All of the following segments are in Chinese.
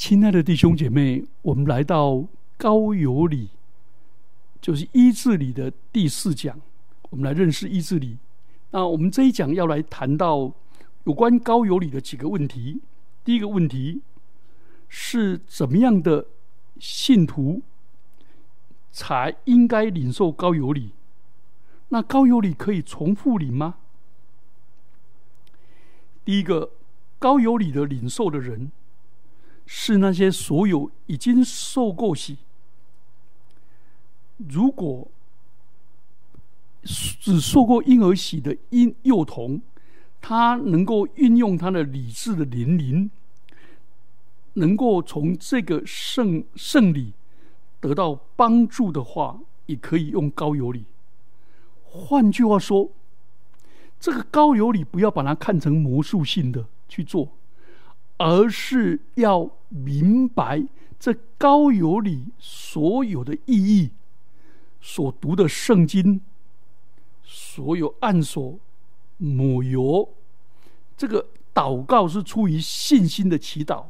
亲爱的弟兄姐妹，我们来到高有礼，就是医治礼的第四讲。我们来认识医治礼。那我们这一讲要来谈到有关高有礼的几个问题。第一个问题是怎么样的信徒才应该领受高有礼？那高有礼可以重复领吗？第一个高有礼的领受的人。是那些所有已经受过洗，如果只受过婴儿洗的婴幼童，他能够运用他的理智的年龄，能够从这个圣圣礼得到帮助的话，也可以用高有礼。换句话说，这个高有礼不要把它看成魔术性的去做。而是要明白这高有里所有的意义，所读的圣经，所有按所抹油，这个祷告是出于信心的祈祷，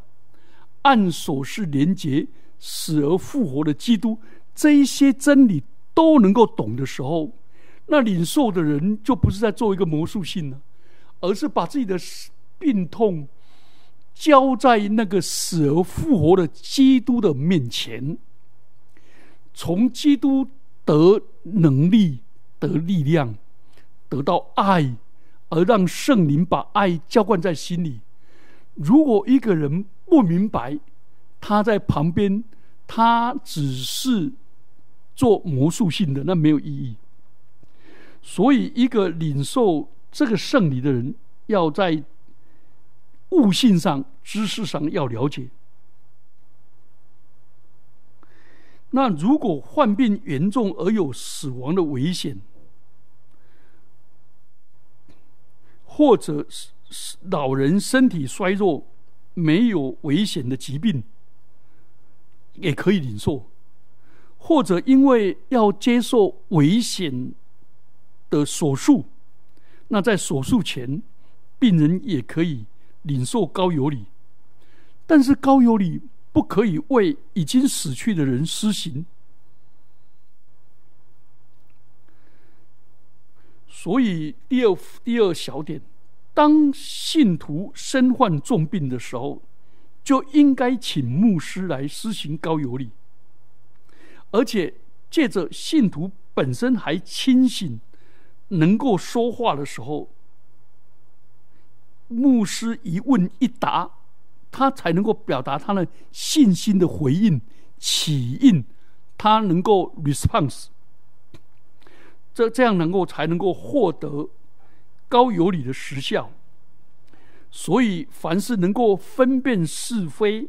按所是连接死而复活的基督，这一些真理都能够懂的时候，那领受的人就不是在做一个魔术性了，而是把自己的病痛。交在那个死而复活的基督的面前，从基督得能力、得力量、得到爱，而让圣灵把爱浇灌在心里。如果一个人不明白，他在旁边，他只是做魔术性的，那没有意义。所以，一个领受这个圣礼的人，要在。悟性上、知识上要了解。那如果患病严重而有死亡的危险，或者是老人身体衰弱没有危险的疾病，也可以领受；或者因为要接受危险的手术，那在手术前，病人也可以。领受高有礼，但是高有礼不可以为已经死去的人施行。所以第二第二小点，当信徒身患重病的时候，就应该请牧师来施行高有礼，而且借着信徒本身还清醒、能够说话的时候。牧师一问一答，他才能够表达他的信心的回应起应，他能够 response，这这样能够才能够获得高有理的实效。所以，凡是能够分辨是非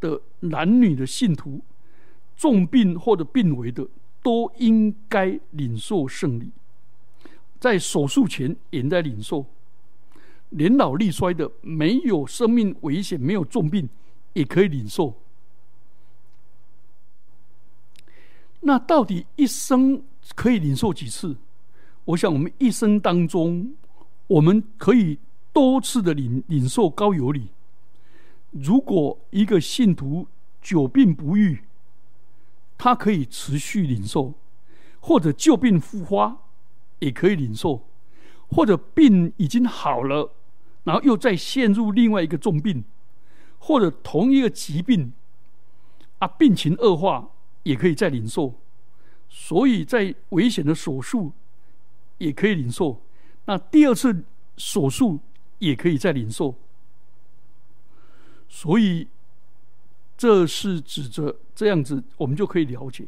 的男女的信徒，重病或者病危的，都应该领受圣礼，在手术前也在领受。年老力衰的，没有生命危险、没有重病，也可以领受。那到底一生可以领受几次？我想，我们一生当中，我们可以多次的领领受高有礼。如果一个信徒久病不愈，他可以持续领受；或者旧病复发，也可以领受；或者病已经好了。然后又再陷入另外一个重病，或者同一个疾病，啊，病情恶化也可以再领受，所以在危险的手术也可以领受，那第二次手术也可以再领受，所以这是指着这样子，我们就可以了解。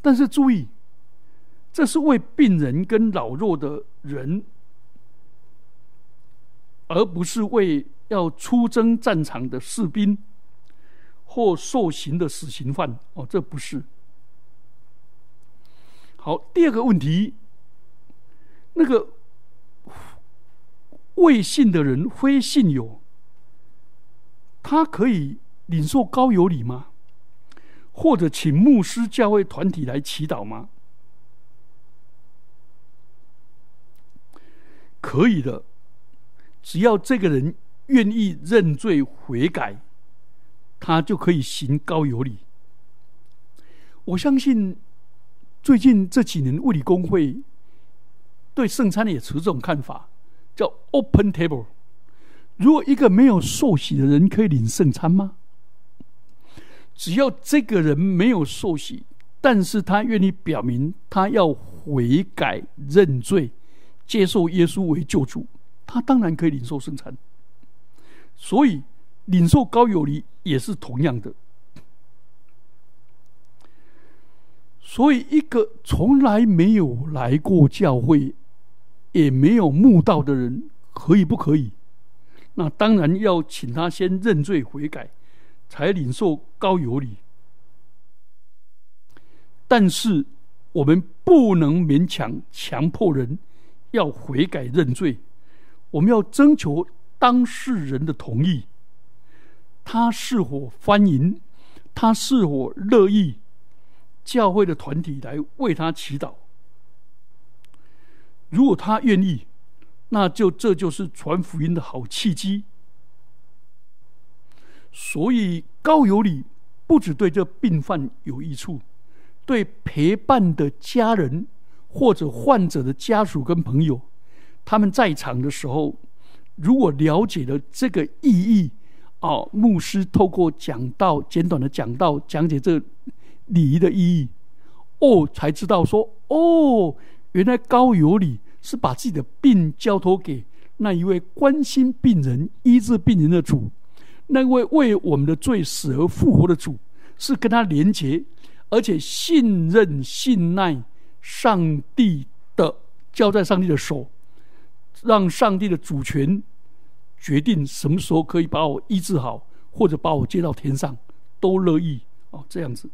但是注意，这是为病人跟老弱的人。而不是为要出征战场的士兵或受刑的死刑犯哦，这不是。好，第二个问题，那个未信的人非信友，他可以领受高有礼吗？或者请牧师教会团体来祈祷吗？可以的。只要这个人愿意认罪悔改，他就可以行高有礼。我相信最近这几年物理工会对圣餐也持这种看法，叫 open table。如果一个没有受洗的人可以领圣餐吗？只要这个人没有受洗，但是他愿意表明他要悔改认罪，接受耶稣为救主，他当然可以领受圣餐。所以领受高有礼也是同样的。所以一个从来没有来过教会，也没有慕道的人，可以不可以？那当然要请他先认罪悔改，才领受高有礼。但是我们不能勉强强迫人要悔改认罪，我们要征求当事人的同意。他是否欢迎？他是否乐意？教会的团体来为他祈祷。如果他愿意。那就这就是传福音的好契机。所以高有礼不只对这病患有益处，对陪伴的家人或者患者的家属跟朋友，他们在场的时候，如果了解了这个意义，哦，牧师透过讲道简短的讲道讲解这礼仪的意义，哦，才知道说，哦，原来高有礼。是把自己的病交托给那一位关心病人、医治病人的主，那位为我们的罪死而复活的主，是跟他连结，而且信任、信赖上帝的，交在上帝的手，让上帝的主权决定什么时候可以把我医治好，或者把我接到天上，都乐意哦，这样子，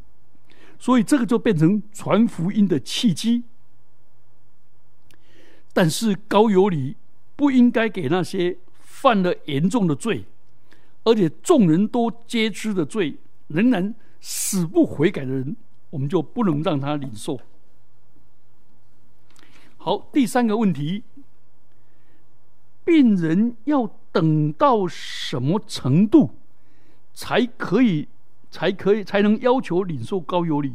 所以这个就变成传福音的契机。但是高有礼不应该给那些犯了严重的罪，而且众人都皆知的罪，仍然死不悔改的人，我们就不能让他领受。好，第三个问题：病人要等到什么程度才可以、才可以、才能要求领受高有礼？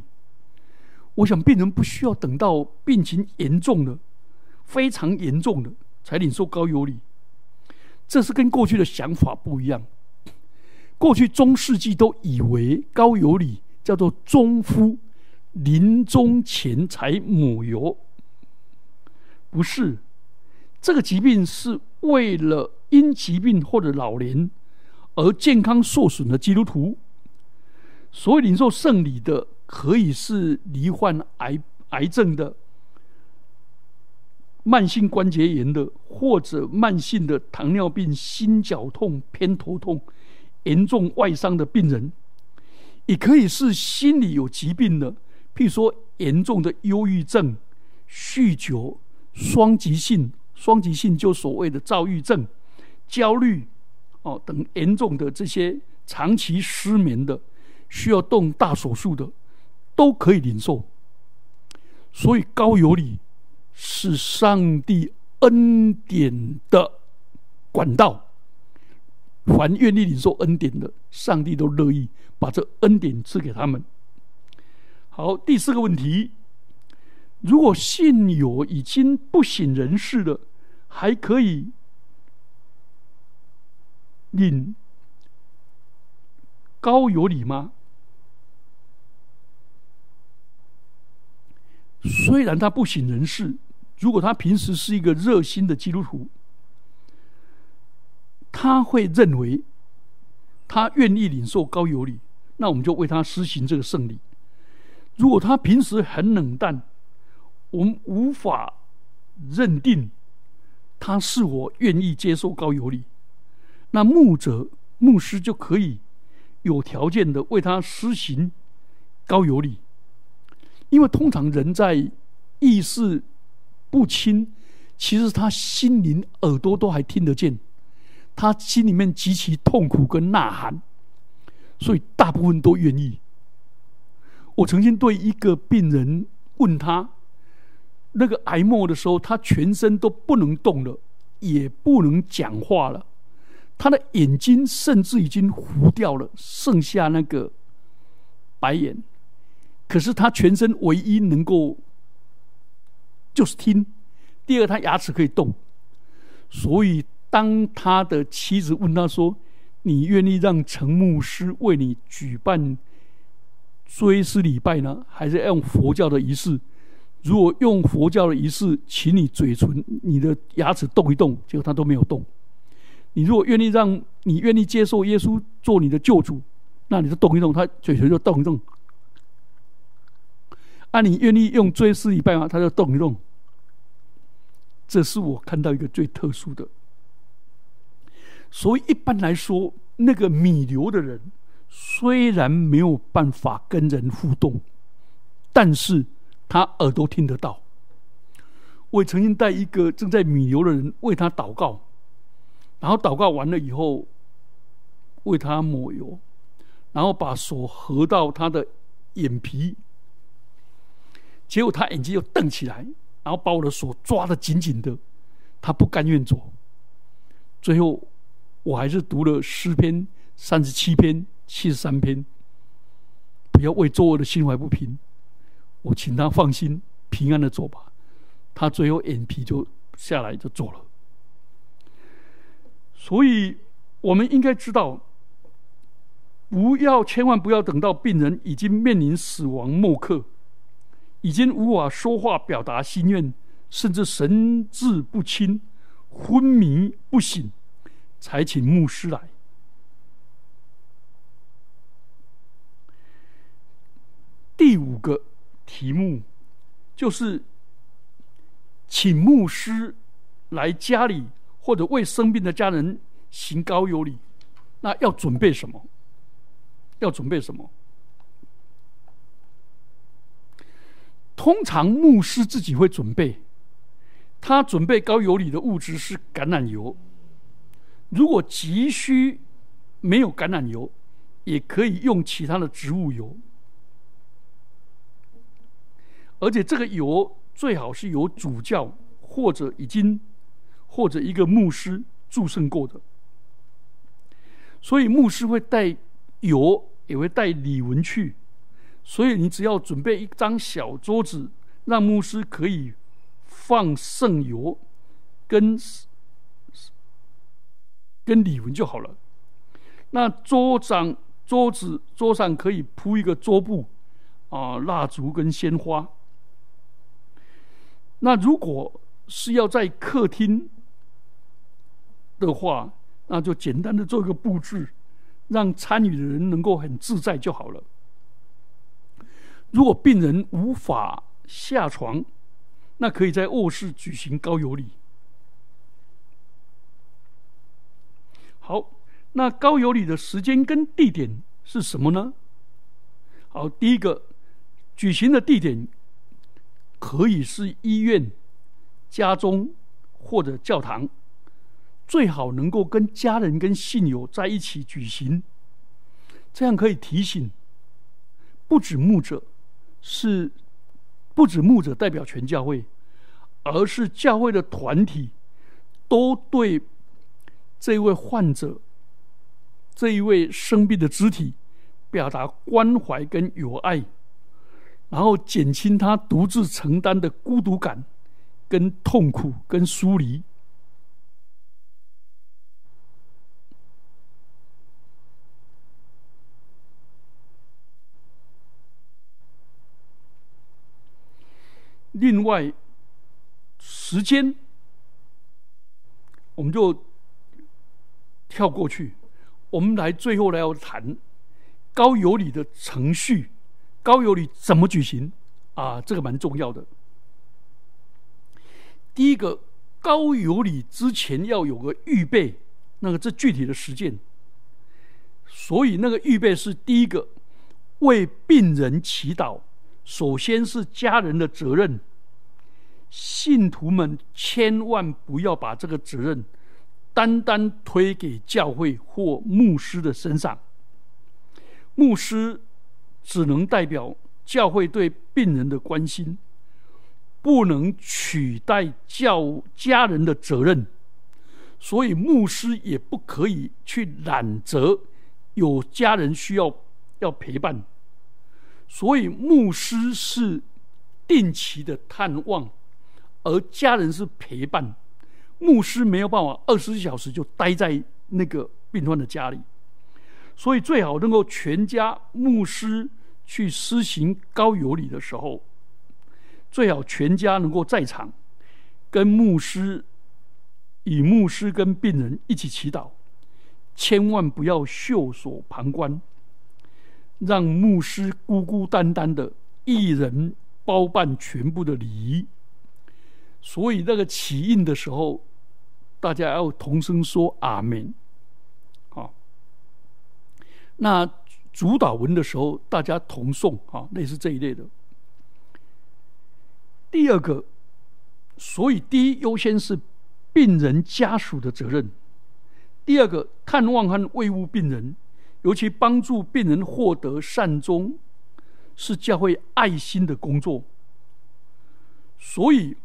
我想，病人不需要等到病情严重了。非常严重的才领受高有礼，这是跟过去的想法不一样。过去中世纪都以为高有礼叫做中夫临终前才抹油，不是。这个疾病是为了因疾病或者老年而健康受损的基督徒，所以领受圣礼的可以是罹患癌癌症的。慢性关节炎的，或者慢性的糖尿病、心绞痛、偏头痛、严重外伤的病人，也可以是心理有疾病的，譬如说严重的忧郁症、酗酒、双极性、双极性就所谓的躁郁症、焦虑哦等严重的这些长期失眠的，需要动大手术的，都可以领受。所以高有理。是上帝恩典的管道，凡愿意领受恩典的，上帝都乐意把这恩典赐给他们。好，第四个问题：如果信友已经不省人事了，还可以领高有礼吗？虽然他不省人事。如果他平时是一个热心的基督徒，他会认为他愿意领受高有礼，那我们就为他施行这个圣礼。如果他平时很冷淡，我们无法认定他是否愿意接受高有礼，那牧者、牧师就可以有条件的为他施行高有礼，因为通常人在意识。不清，其实他心灵耳朵都还听得见，他心里面极其痛苦跟呐喊，所以大部分都愿意。我曾经对一个病人问他，那个癌末的时候，他全身都不能动了，也不能讲话了，他的眼睛甚至已经糊掉了，剩下那个白眼。可是他全身唯一能够就是听。第二，他牙齿可以动。所以，当他的妻子问他说：“你愿意让陈牧师为你举办追思礼拜呢，还是用佛教的仪式？如果用佛教的仪式，请你嘴唇、你的牙齿动一动。”结果他都没有动。你如果愿意让你愿意接受耶稣做你的救主，那你就动一动，他嘴唇就动一动。啊，你愿意用追思礼拜吗？他就动一动。这是我看到一个最特殊的。所以一般来说，那个米流的人虽然没有办法跟人互动，但是他耳朵听得到。我曾经带一个正在弥留的人为他祷告。然后祷告完了以后，为他抹油，然后把手合到他的眼皮，结果他眼睛又瞪起来，然后把我的手抓得紧紧的，他不甘愿走。最后，我还是读了诗篇三十七篇、七十三篇，不要为作恶的心怀不平。我请他放心，平安的走吧。他最后眼皮就下来，就走了。所以，我们应该知道，不要千万不要等到病人已经面临死亡末刻，已经无法说话表达心愿，甚至神志不清、昏迷不醒，才请牧师来。第五个题目就是，请牧师来家里。或者为生病的家人行高有礼，那要准备什么？要准备什么？通常牧师自己会准备，他准备高有礼的物质是橄榄油。如果急需没有橄榄油，也可以用其他的植物油，而且这个油最好是有主教或者已经。或者一个牧师祝圣过的，所以牧师会带油，也会带礼文去。所以你只要准备一张小桌子，让牧师可以放圣油跟跟礼文就好了。那桌上桌子桌上可以铺一个桌布啊，蜡烛跟鲜花。那如果是要在客厅。的话，那就简单的做一个布置，让参与的人能够很自在就好了。如果病人无法下床，那可以在卧室举行高油礼。好，那高油礼的时间跟地点是什么呢？好，第一个举行的地点可以是医院、家中或者教堂。最好能够跟家人、跟信友在一起举行，这样可以提醒，不止牧者，是不止牧者代表全教会，而是教会的团体都对这位患者、这一位生病的肢体表达关怀跟友爱，然后减轻他独自承担的孤独感、跟痛苦、跟疏离。另外，时间我们就跳过去。我们来最后来要谈高有理的程序，高有礼怎么举行啊？这个蛮重要的。第一个，高有礼之前要有个预备，那个这具体的实践。所以那个预备是第一个，为病人祈祷，首先是家人的责任。信徒们千万不要把这个责任单单推给教会或牧师的身上。牧师只能代表教会对病人的关心，不能取代教家人的责任。所以牧师也不可以去揽责有家人需要要陪伴，所以牧师是定期的探望，而家人是陪伴。牧师没有办法二十四小时就待在那个病患的家里，所以最好能够全家牧师去施行高有礼的时候，最好全家能够在场，跟牧师。以牧师跟病人一起祈祷，千万不要袖手旁观，让牧师孤孤单单的一人包办全部的礼仪。所以那个起印的时候，大家要同声说阿门。那主导文的时候，大家同诵啊，类似这一类的。第二个，所以第一优先是。病人家属的责任。第二个，探望和慰问病人，尤其帮助病人获得善终，是教会爱心的工作。所以，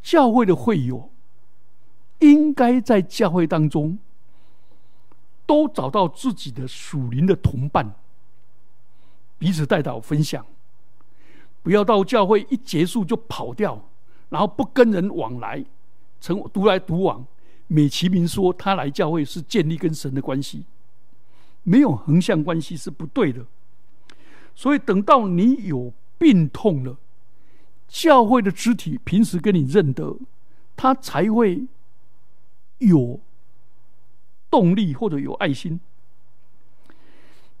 教会的会友应该在教会当中都找到自己的属灵的同伴，彼此带导分享，不要到教会一结束就跑掉，然后不跟人往来。成独来独往，美其名说他来教会是建立跟神的关系，没有横向关系是不对的。所以等到你有病痛了，教会的肢体平时跟你认得，他才会有动力或者有爱心。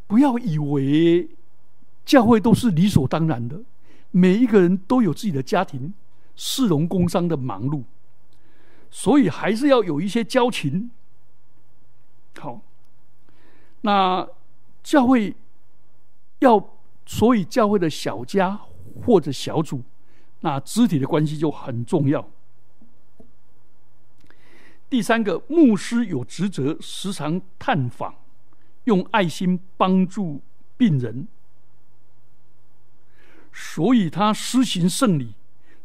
不要以为教会都是理所当然的，每一个人都有自己的家庭，市容工商的忙碌。所以还是要有一些交情。好，那教会要，所以教会的小家或者小组，那肢体的关系就很重要。第三个，牧师有职责时常探访，用爱心帮助病人，所以他施行圣礼。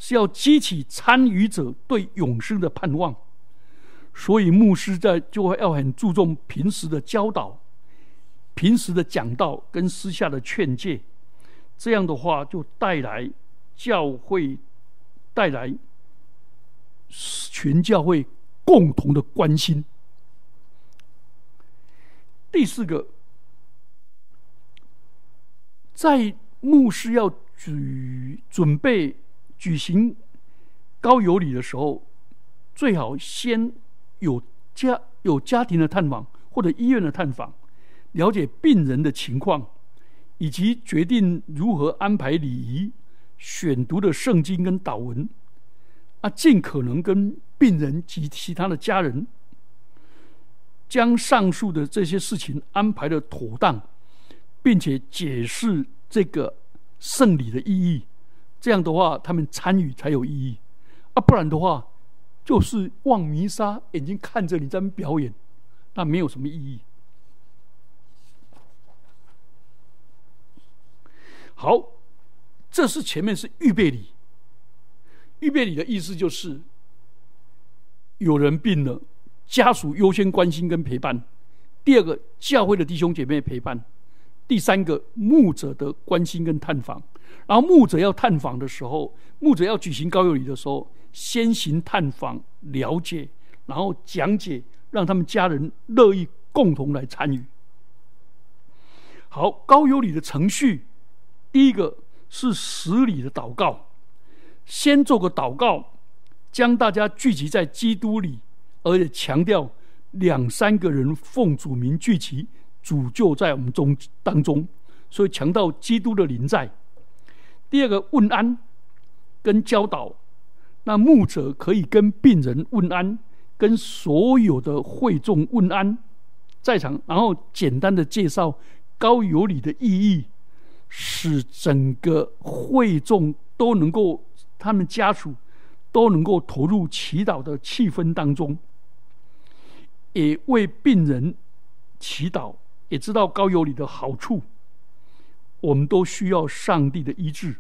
是要激起参与者对永生的盼望，所以牧师在就会要很注重平时的教导、平时的讲道跟私下的劝诫，这样的话就带来教会带来全教会共同的关心。第四个，在牧师要举准备。举行高有礼的时候，最好先有家有家庭的探访或者医院的探访，了解病人的情况，以及决定如何安排礼仪、选读的圣经跟祷文，啊，尽可能跟病人及其他的家人，将上述的这些事情安排的妥当，并且解释这个圣礼的意义。这样的话，他们参与才有意义，啊，不然的话，就是望弥撒，眼睛看着你在表演，那没有什么意义。好，这是前面是预备礼，预备礼的意思就是，有人病了，家属优先关心跟陪伴；第二个，教会的弟兄姐妹陪伴；第三个，牧者的关心跟探访。然后牧者要探访的时候，牧者要举行高有礼的时候，先行探访了解，然后讲解，让他们家人乐意共同来参与。好，高有礼的程序，第一个是十礼的祷告，先做个祷告，将大家聚集在基督里，而且强调两三个人奉主名聚集，主就在我们中当中，所以强调基督的临在。第二个问安跟教导，那牧者可以跟病人问安，跟所有的会众问安，在场，然后简单的介绍高有礼的意义，使整个会众都能够，他们家属都能够投入祈祷的气氛当中，也为病人祈祷，也知道高有礼的好处。我们都需要上帝的医治。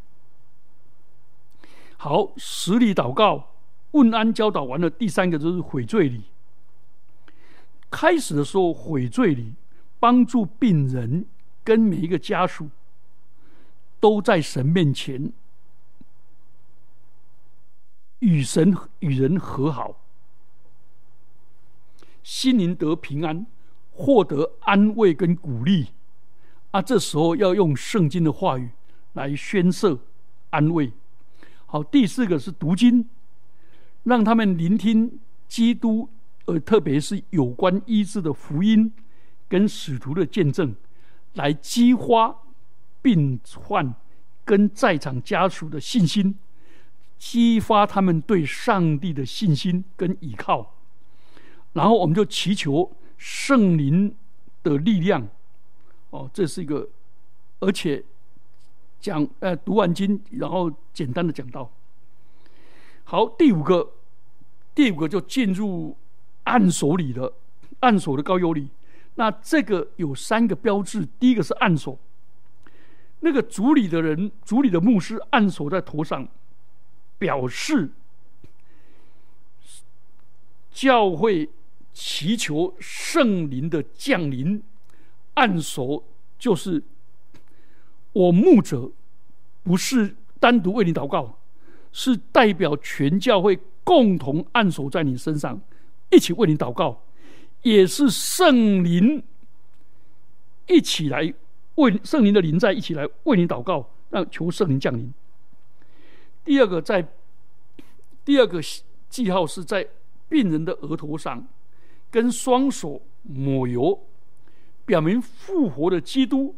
好，十力祷告、问安、教导完了，第三个就是悔罪礼。开始的时候，悔罪礼帮助病人跟每一个家属都在神面前与神与人和好，心灵得平安，获得安慰跟鼓励。啊，这时候要用圣经的话语来宣射安慰。好，第四个是读经，让他们聆听基督。呃，特别是有关医治的福音跟使徒的见证，来激发病患跟在场家属的信心，激发他们对上帝的信心跟依靠。然后我们就祈求圣灵的力量。哦，这是一个，而且讲呃读完经，然后简单的讲到。好，第五个，第五个就进入。暗手里的暗手的高油礼，那这个有三个标志。第一个是暗手，那个主里的人，主里的牧师暗手在头上，表示教会祈求圣灵的降临。按手就是我牧者不是单独为你祷告，是代表全教会共同按手在你身上。一起为你祷告，也是圣灵一起来为圣灵的灵在一起来为你祷告，让求圣灵降临。第二个，在第二个记号是在病人的额头上，跟双手抹油，表明复活的基督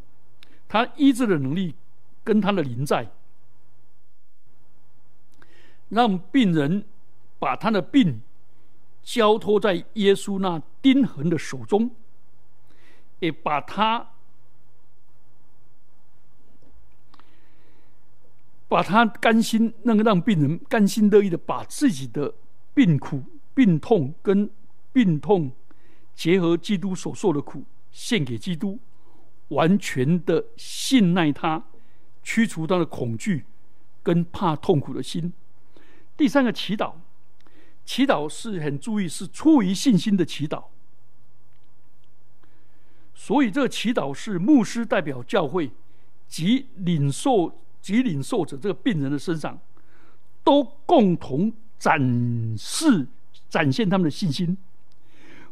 他医治的能力跟他的灵在，让病人把他的病。交托在耶稣那钉痕的手中，也把他把他甘心，那个让病人甘心乐意的把自己的病苦、病痛跟病痛结合基督所受的苦献给基督，完全的信赖他，驱除他的恐惧跟怕痛苦的心。第三个祈祷。祈祷是很注意，是出于信心的祈祷，所以这个祈祷是牧师代表教会及领受及领受者这个病人的身上，都共同展示展现他们的信心。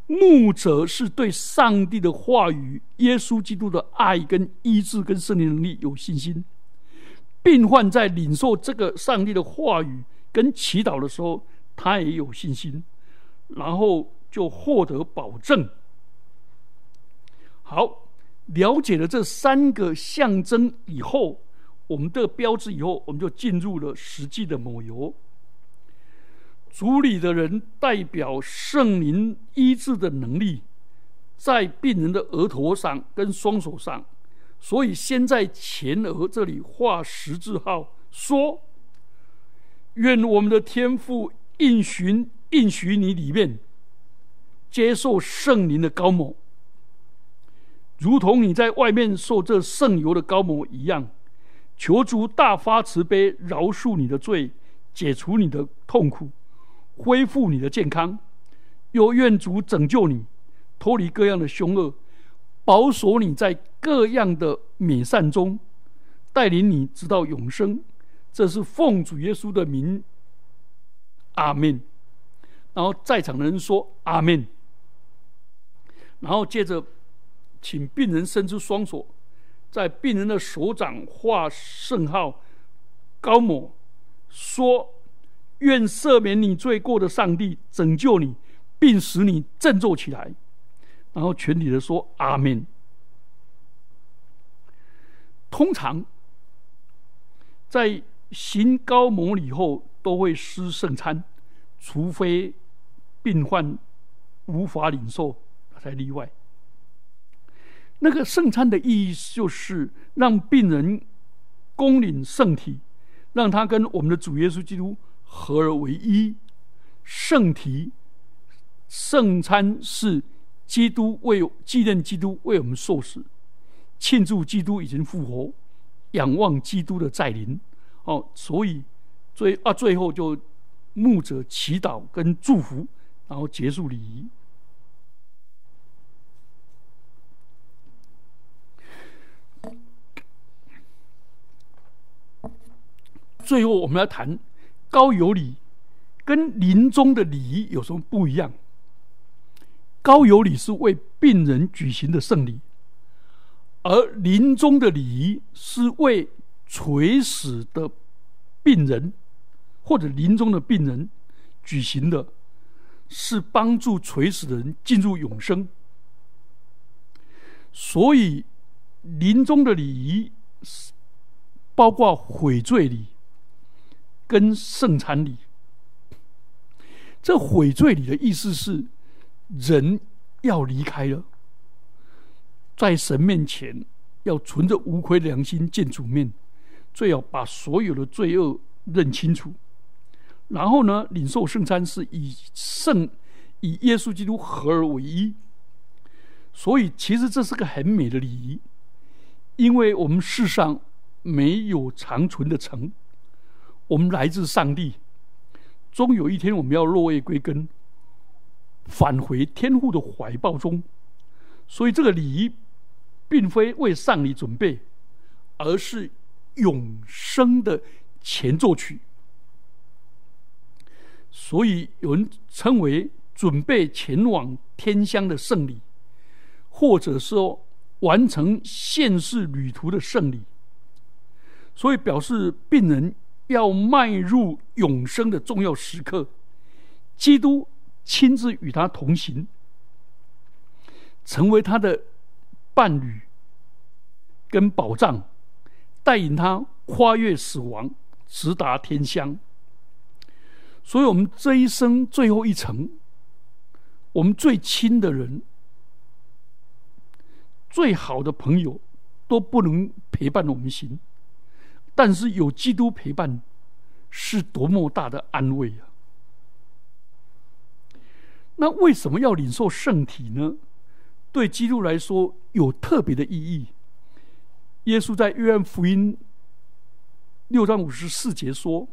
牧者是对上帝的话语、耶稣基督的爱跟医治跟圣灵能力有信心。病患在领受这个上帝的话语跟祈祷的时候。他也有信心，然后就获得保证。好，了解了这三个象征以后，我们的标志以后，我们就进入了实际的抹油。主里的人代表圣灵医治的能力，在病人的额头上跟双手上，所以先在前额这里画十字号，说：“愿我们的天父。”应许应许你里面接受圣灵的高某，如同你在外面受这圣油的高某一样，求主大发慈悲，饶恕你的罪，解除你的痛苦，恢复你的健康。又愿主拯救你，脱离各样的凶恶，保守你在各样的美善中，带领你直到永生。这是奉主耶稣的名。阿门。然后在场的人说阿门。然后接着，请病人伸出双手，在病人的手掌画圣号，高某，说：“愿赦免你罪过的上帝拯救你，并使你振作起来。”然后全体的说阿门。通常在行高某礼后。都会施圣餐，除非病患无法领受，才例外。那个圣餐的意义就是让病人攻领圣体，让他跟我们的主耶稣基督合而为一。圣体、圣餐是基督为纪念基督为我们受死，庆祝基督已经复活，仰望基督的再临。哦，所以。最啊，最后就牧者祈祷跟祝福，然后结束礼仪。最后我们来谈高有礼跟临终的礼仪有什么不一样？高有礼是为病人举行的圣礼，而临终的礼仪是为垂死的病人或者临终的病人举行的，是帮助垂死的人进入永生。所以，临终的礼仪包括悔罪礼跟圣餐礼。这悔罪礼的意思是。人要离开了，在神面前要存着无愧良心见主面，最好把所有的罪恶认清楚。然后呢，领受圣餐是以圣以耶稣基督合而为一。所以，其实这是个很美的礼仪，因为我们世上没有长存的城，我们来自上帝，终有一天我们要落叶归根。返回天父的怀抱中，所以这个礼仪并非为上礼准备，而是永生的前奏曲。所以有人称为准备前往天乡的圣礼，或者说完成现世旅途的圣礼。所以表示病人要迈入永生的重要时刻，基督。亲自与他同行，成为他的伴侣跟保障，带领他跨越死亡，直达天乡。所以，我们这一生最后一程，我们最亲的人、最好的朋友都不能陪伴我们行，但是有基督陪伴，是多么大的安慰啊！那为什么要领受圣体呢？对基督来说有特别的意义。耶稣在约翰福音六章五十四节说：“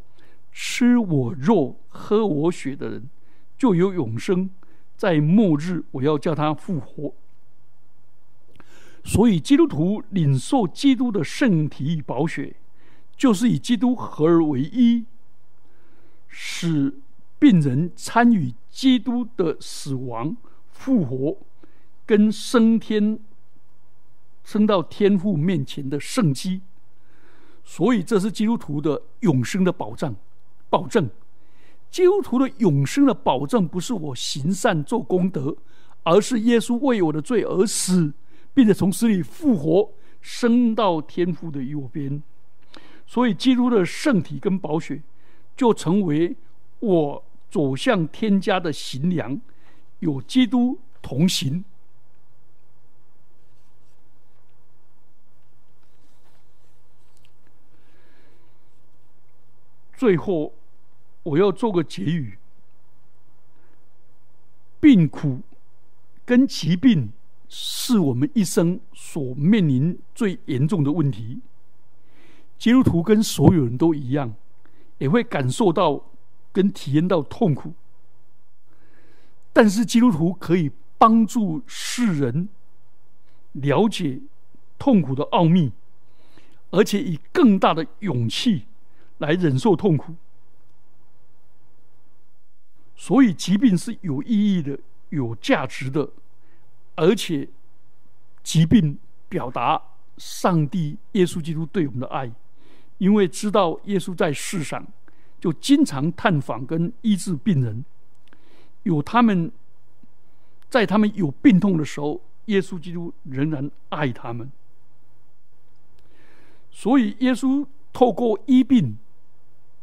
吃我肉、喝我血的人，就有永生；在末日，我要叫他复活。”所以，基督徒领受基督的圣体与宝血，就是以基督合而为一，使病人参与。基督的死亡、复活，跟升天、升到天父面前的圣机，所以这是基督徒的永生的保障、保证。基督徒的永生的保证，不是我行善做功德，而是耶稣为我的罪而死，并且从死里复活，升到天父的右边。所以，基督的圣体跟宝血，就成为我。走向天家的行粮，有基督同行。最后，我要做个结语：病苦跟疾病是我们一生所面临最严重的问题。基督徒跟所有人都一样，也会感受到。跟体验到痛苦，但是基督徒可以帮助世人了解痛苦的奥秘，而且以更大的勇气来忍受痛苦。所以，疾病是有意义的、有价值的，而且疾病表达上帝耶稣基督对我们的爱，因为知道耶稣在世上。就经常探访跟医治病人，有他们在他们有病痛的时候，耶稣基督仍然爱他们。所以耶稣透过医病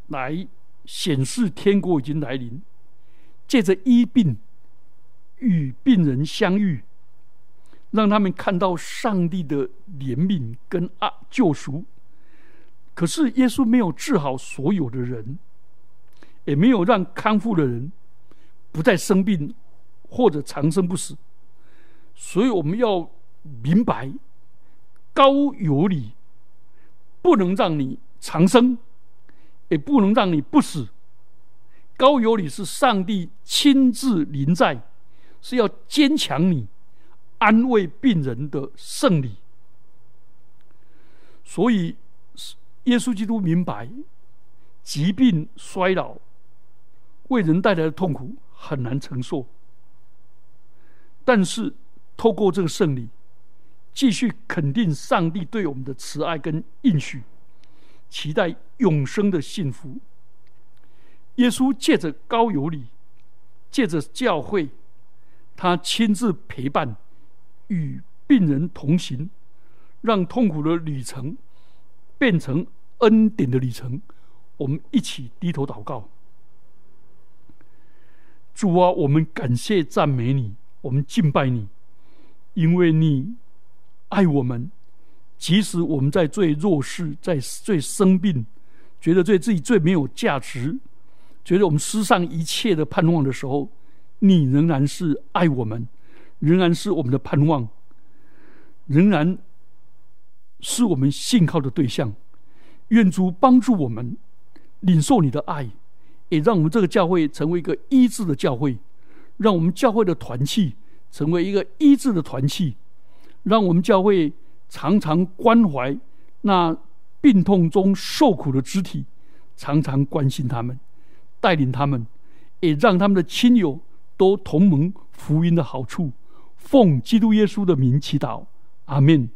来显示天国已经来临，借着医病与病人相遇，让他们看到上帝的怜悯跟爱救赎。可是耶稣没有治好所有的人，也没有让康复的人不再生病或者长生不死。所以我们要明白，高有理不能让你长生，也不能让你不死。高有理是上帝亲自临在，是要坚强你、安慰病人的圣礼。所以。耶稣基督明白，疾病、衰老为人带来的痛苦很难承受。但是透过这个圣礼，继续肯定上帝对我们的慈爱跟应许，期待永生的幸福。耶稣借着高有礼，借着教会，他亲自陪伴，与病人同行，让痛苦的旅程变成恩典的旅程。我们一起低头祷告：主啊，我们感谢赞美你，我们敬拜你，因为你爱我们，即使我们在最弱势、在最生病，觉得对自己最没有价值。觉得我们失上一切的盼望的时候，你仍然是爱我们，仍然是我们的盼望，仍然是我们信靠的对象。愿主帮助我们领受你的爱，也让我们这个教会成为一个医治的教会，让我们教会的团契成为一个医治的团契，让我们教会常常关怀那病痛中受苦的肢体，常常关心他们。带领他们，也让他们的亲友都同蒙福音的好处。奉基督耶稣的名祈祷，阿门。